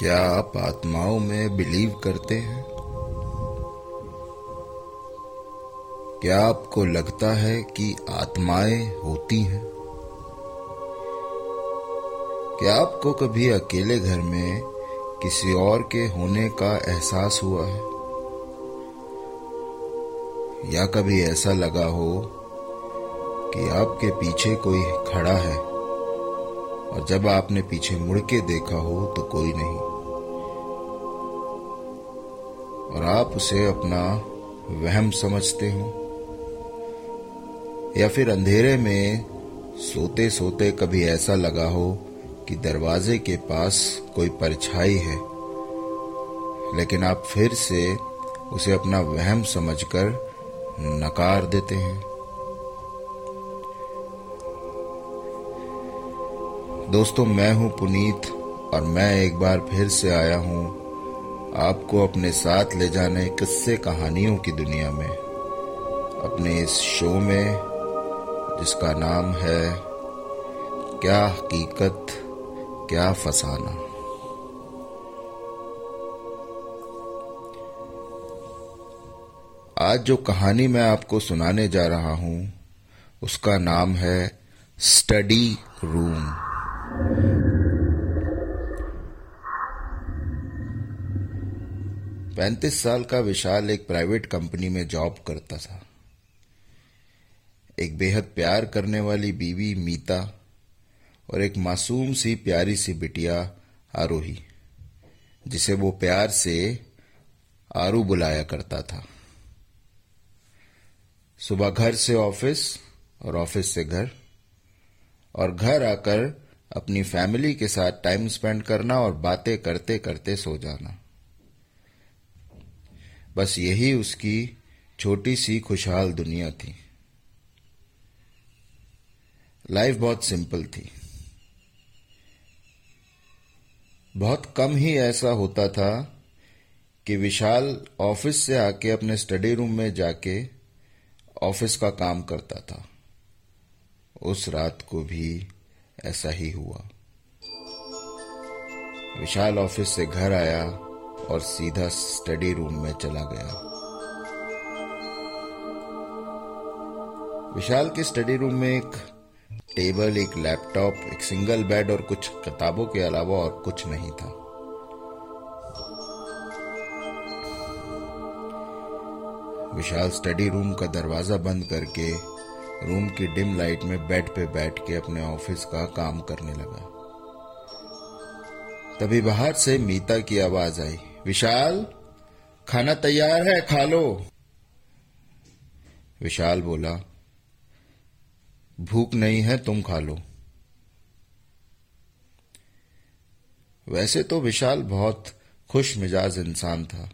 क्या आप आत्माओं में बिलीव करते हैं? क्या आपको लगता है कि आत्माएँ होती हैं? क्या आपको कभी अकेले घर में किसी और के होने का एहसास हुआ है? या कभी ऐसा लगा हो कि आपके पीछे कोई खड़ा है और जब आपने पीछे मुड़ के देखा हो तो कोई नहीं? और आप उसे अपना वहम समझते हो। या फिर अंधेरे में सोते सोते कभी ऐसा लगा हो कि दरवाजे के पास कोई परछाई है, लेकिन आप फिर से उसे अपना वहम समझकर नकार देते हैं। दोस्तों, मैं हूँ पुनीत और मैं एक बार फिर से आया हूँ आपको अपने साथ ले जाने किस्से कहानियों की दुनिया में। अपने इस शो में, जिसका नाम है, क्या हकीकत, क्या फसाना। आज जो कहानी मैं आपको सुनाने जा रहा हूँ, उसका नाम है, स्टडी रूम। पैंतीस साल का विशाल एक प्राइवेट कंपनी में जॉब करता था। एक बेहद प्यार करने वाली बीवी मीता और एक मासूम सी प्यारी सी बिटिया आरोही, जिसे वो प्यार से आरू बुलाया करता था। सुबह घर से ऑफ़िस और ऑफ़िस से घर और घर आकर अपनी फैमिली के साथ टाइम स्पेंड करना और बातें करते करते सो जाना। बस यही उसकी छोटी सी खुशहाल दुनिया थी। लाइफ बहुत सिंपल थी। बहुत कम ही ऐसा होता था कि विशाल ऑफ़िस से आके अपने स्टडी रूम में जाके ऑफ़िस का काम करता था। उस रात को भी ऐसा ही हुआ। विशाल ऑफ़िस से घर आया। और सीधा स्टडी रूम में चला गया। विशाल के स्टडी रूम में एक टेबल, एक लैपटॉप, एक सिंगल बेड और कुछ किताबों के अलावा और कुछ नहीं था। विशाल स्टडी रूम का दरवाज़ा बंद करके रूम की डिम लाइट में बेड पे बैठ के अपने ऑफ़िस का काम करने लगा। तभी बाहर से मीता की आवाज़ आई। विशाल, खाना तैयार है, खा लो। विशाल बोला, भूख नहीं है, तुम खा लो। वैसे तो विशाल बहुत खुश मिजाज इंसान था,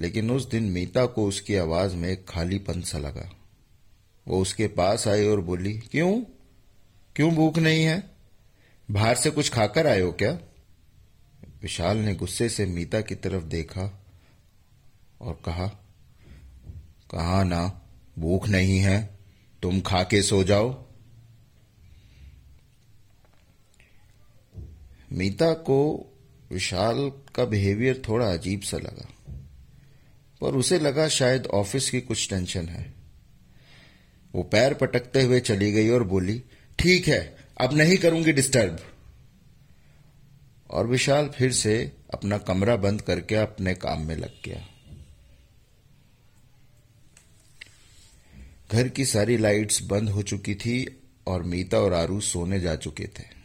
लेकिन उस दिन मीता को उसकी आवाज़ में एक खालीपन सा लगा। वो उसके पास आई और बोली, क्यों? क्यों भूख नहीं है? बाहर से कुछ खाकर आए हो क्या? विशाल ने गुस्से से मीता की तरफ़ देखा और कहा कहा ना, भूख नहीं है, तुम खा के सो जाओ। मीता को विशाल का बिहेवियर थोड़ा अजीब सा लगा, पर उसे लगा शायद ऑफ़िस की कुछ टेंशन है। वो पैर पटकते हुए चली गई और बोली, ठीक है, अब नहीं करूँगी डिस्टर्ब और विशाल फिर से अपना कमरा बंद करके अपने काम में लग गया। घर की सारी लाइट्स बंद हो चुकी थी और मीता और आरू सोने जा चुके थे।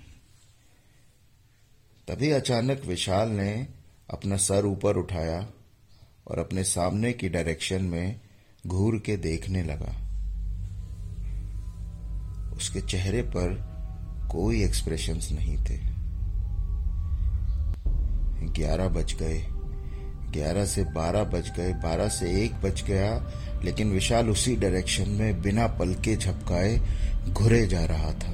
तभी अचानक विशाल ने अपना सर ऊपर उठाया और अपने सामने की डायरेक्शन में घूर के देखने लगा। उसके चेहरे पर कोई एक्सप्रेशंस नहीं थे। ग्यारह बज गए। ग्यारह से बारह बज गए। बारह से एक बज गया, लेकिन विशाल उसी डायरेक्शन में बिना पलके झपकाए घुरे जा रहा था।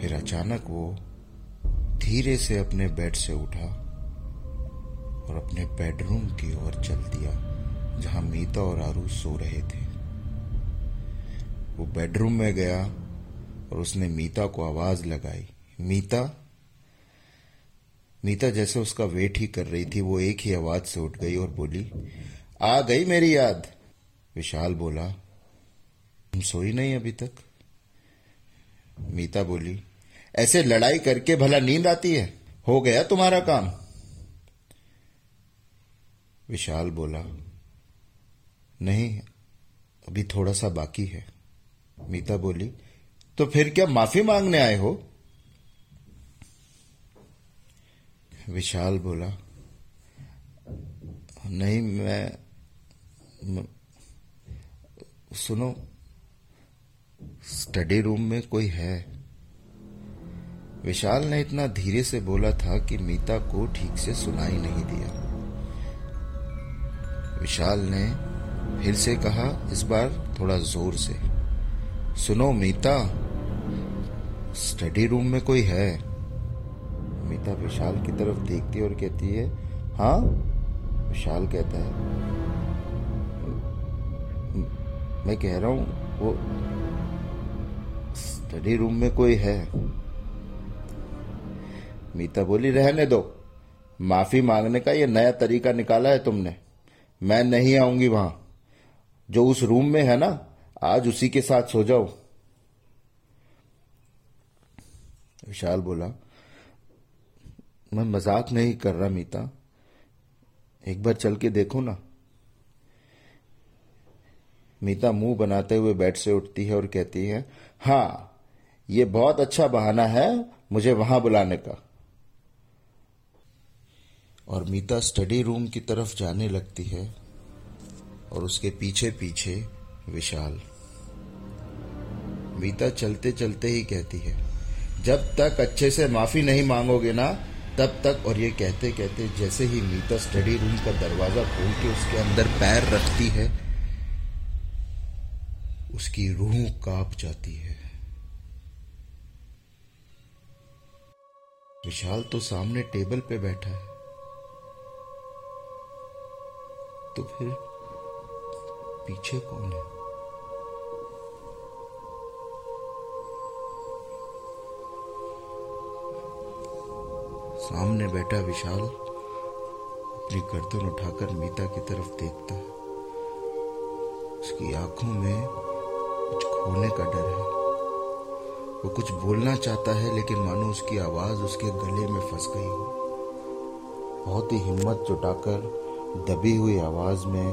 फिर अचानक वो धीरे से अपने बेड से उठा और अपने बेडरूम की ओर चल दिया, जहाँ मीता और आरू सो रहे थे। वो बेडरूम में गया और उसने मीता को आवाज़ लगाई, मीता मीता जैसे उसका वेट ही कर रही थी, वो एक ही आवाज़ से उठ गई और बोली, आ गई मेरी याद। विशाल बोला, तुम सोई नहीं अभी तक? मीता बोली, ऐसे लड़ाई करके भला नींद आती है? हो गया तुम्हारा काम? विशाल बोला, नहीं, अभी थोड़ा सा बाकी है। मीता बोली तो फिर क्या माफ़ी मांगने आए हो? विशाल बोला नहीं मैं म, सुनो स्टडी रूम में कोई है। विशाल ने इतना धीरे से बोला था कि मीता को ठीक से सुनाई नहीं दिया। विशाल ने फिर से कहा इस बार थोड़ा ज़ोर से। सुनो मीता स्टडी रूम में कोई है? मीता विशाल की तरफ़ देखती और कहती है हाँ विशाल कहता है। मैं कह रहा हूँ, वो स्टडी रूम में कोई है? मीता बोली, रहने दो। माफ़ी मांगने का ये नया तरीका निकाला है तुमने। मैं नहीं आऊँगी वहाँ। जो उस रूम में है ना, आज उसी के साथ सो जाओ। विशाल बोला, मैं मज़ाक नहीं कर रहा मीता। एक बार चल के देखो ना। मीता मुँह बनाते हुए बेड से उठती है और कहती है हाँ ये बहुत अच्छा बहाना है मुझे वहाँ बुलाने का। और मीता स्टडी रूम की तरफ़ जाने लगती है और उसके पीछे पीछे विशाल। मीता चलते चलते ही कहती है जब तक अच्छे से माफ़ी नहीं मांगोगे ना, तब तक, और ये कहते कहते जैसे ही मीता स्टडी रूम का दरवाज़ा खोल के उसके अंदर पैर रखती है, उसकी रूह काँप जाती है। विशाल तो सामने टेबल पे बैठा है। तो फिर पीछे कौन है? सामने बैठा विशाल अपनी गर्दन उठाकर मीता की तरफ़ देखता है। उसकी आँखों में कुछ खोने का डर है। वो कुछ बोलना चाहता है, लेकिन मानो उसकी आवाज़ उसके गले में फंस गई हो। बहुत ही हिम्मत जुटाकर दबी हुई आवाज़ में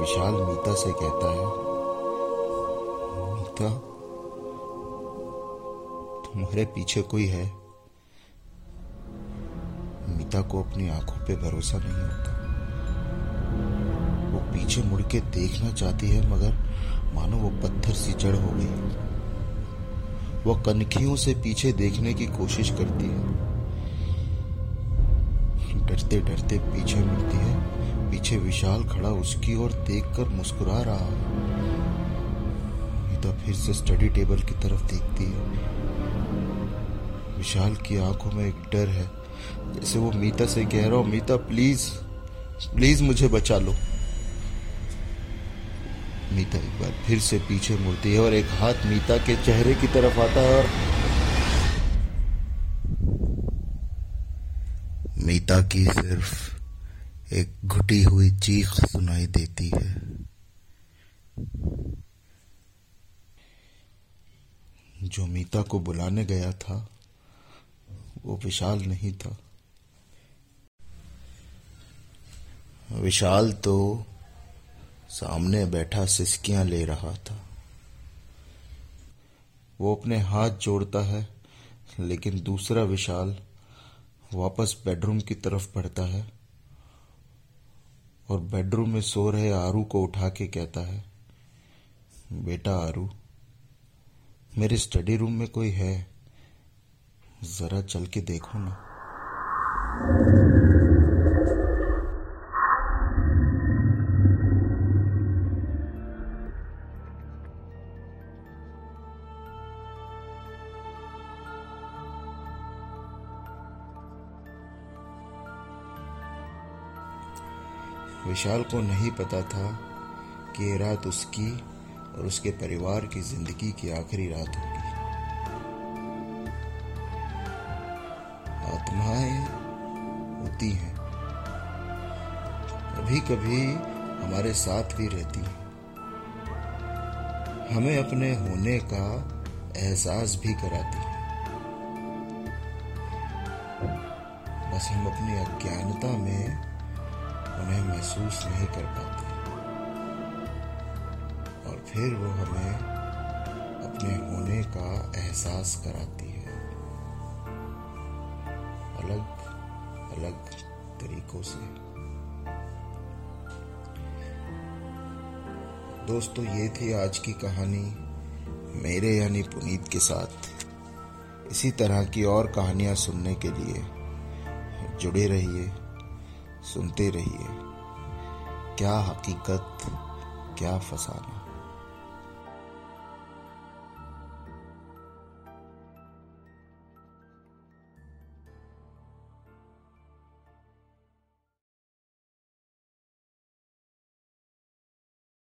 विशाल मीता से कहता है, मीता, तुम्हारे पीछे कोई है? मीता को अपनी आँखों पे भरोसा नहीं होता। वो पीछे मुड़ के देखना चाहती है, मगर मानो वो पत्थर सी जड़ हो गई। वो कनखियों से पीछे देखने की कोशिश करती है। डरते डरते पीछे मुड़ती है। पीछे विशाल खड़ा उसकी ओर देखकर मुस्कुरा रहा है। मीता फिर से स्टडी टेबल की तरफ़ देखती है। विशाल की आँखों में एक डर है। जैसे वो मीता से कह रहा हो, मीता प्लीज़ प्लीज़ मुझे बचा लो. मीता एक बार फिर से पीछे मुड़ती है और एक हाथ मीता के चेहरे की तरफ़ आता है और मीता की सिर्फ़ एक घुटी हुई चीख सुनाई देती है। जो मीता को बुलाने गया था वो विशाल नहीं था। विशाल तो सामने बैठा सिसकियाँ ले रहा था। वो अपने हाथ जोड़ता है, लेकिन दूसरा विशाल वापस बेडरूम की तरफ़ बढ़ता है और बेडरूम में सो रहे आरू को उठा के कहता है, बेटा आरू, मेरे स्टडी रूम में कोई है? जरा चल के देखो ना। विशाल को नहीं पता था कि रात उसकी और उसके परिवार की ज़िंदगी की आखिरी रात होगी। होती हैं। कभी कभी हमारे साथ भी रहती हैं। हमें अपने होने का एहसास भी कराती हैं। बस हम अपनी अज्ञानता में उन्हें महसूस नहीं कर पाते और फिर वो हमें अपने होने का एहसास कराती है। अलग तरीकों से। दोस्तों, ये थी आज की कहानी मेरे यानी पुनीत के साथ। इसी तरह की और कहानियाँ सुनने के लिए जुड़े रहिए, सुनते रहिए। क्या हकीकत, क्या फसाना।